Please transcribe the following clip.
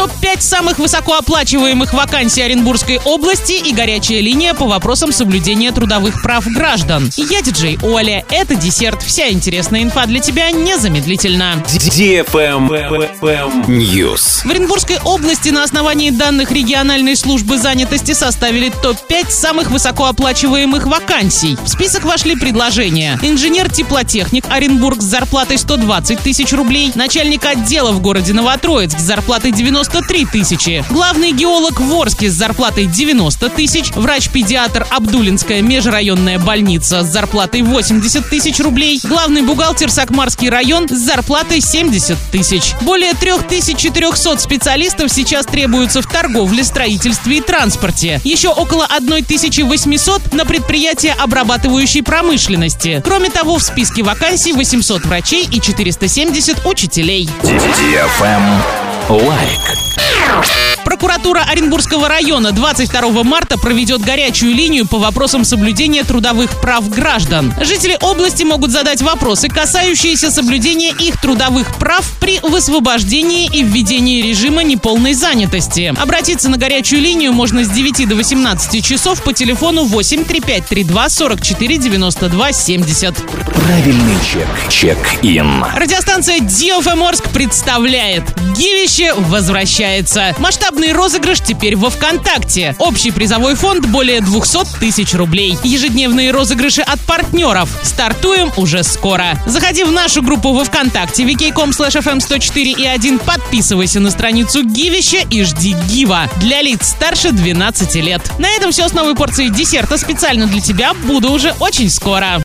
топ-5 самых высокооплачиваемых вакансий Оренбургской области и горячая линия по вопросам соблюдения трудовых прав граждан. Я диджей Оля. Это десерт. Вся интересная инфа для тебя незамедлительно. News. В Оренбургской области на основании данных региональной службы занятости составили топ-5 самых высокооплачиваемых вакансий. В список вошли предложения. Инженер-теплотехник Оренбург с зарплатой 120 тысяч рублей, начальник отдела в городе Новотроицк с зарплатой 93 тысячи, главный геолог в Орске с зарплатой 90 тысяч, врач-педиатр Абдулинская межрайонная больница с зарплатой 80 тысяч рублей, главный бухгалтер Сакмарский район с зарплатой 70 тысяч. Более 3400 специалистов сейчас требуются в торговле, строительстве и транспорте. Еще около 1800 на предприятия обрабатывающей промышленности. Кроме того, в списке вакансий 800 врачей и 470 учителей. Лайк. Прокуратура Оренбургского района 22 марта проведет горячую линию по вопросам соблюдения трудовых прав граждан. Жители области могут задать вопросы, касающиеся соблюдения их трудовых прав при высвобождении и введении режима неполной занятости. Обратиться на горячую линию можно с 9 до 18 часов по телефону 8 3532 44 92 70. Правильный чек. Чек-ин. Радиостанция DFM Орск представляет Гивище возвращается. Масштабный розыгрыш теперь во ВКонтакте. Общий призовой фонд более 200 тысяч рублей. Ежедневные розыгрыши от партнеров. Стартуем уже скоро. Заходи в нашу группу во ВКонтакте vk.com fm 104 и 1. Подписывайся на страницу Гивища и жди Гива. Для лиц старше 12 лет. На этом все с новой порцией десерта специально для тебя. Буду уже очень скоро.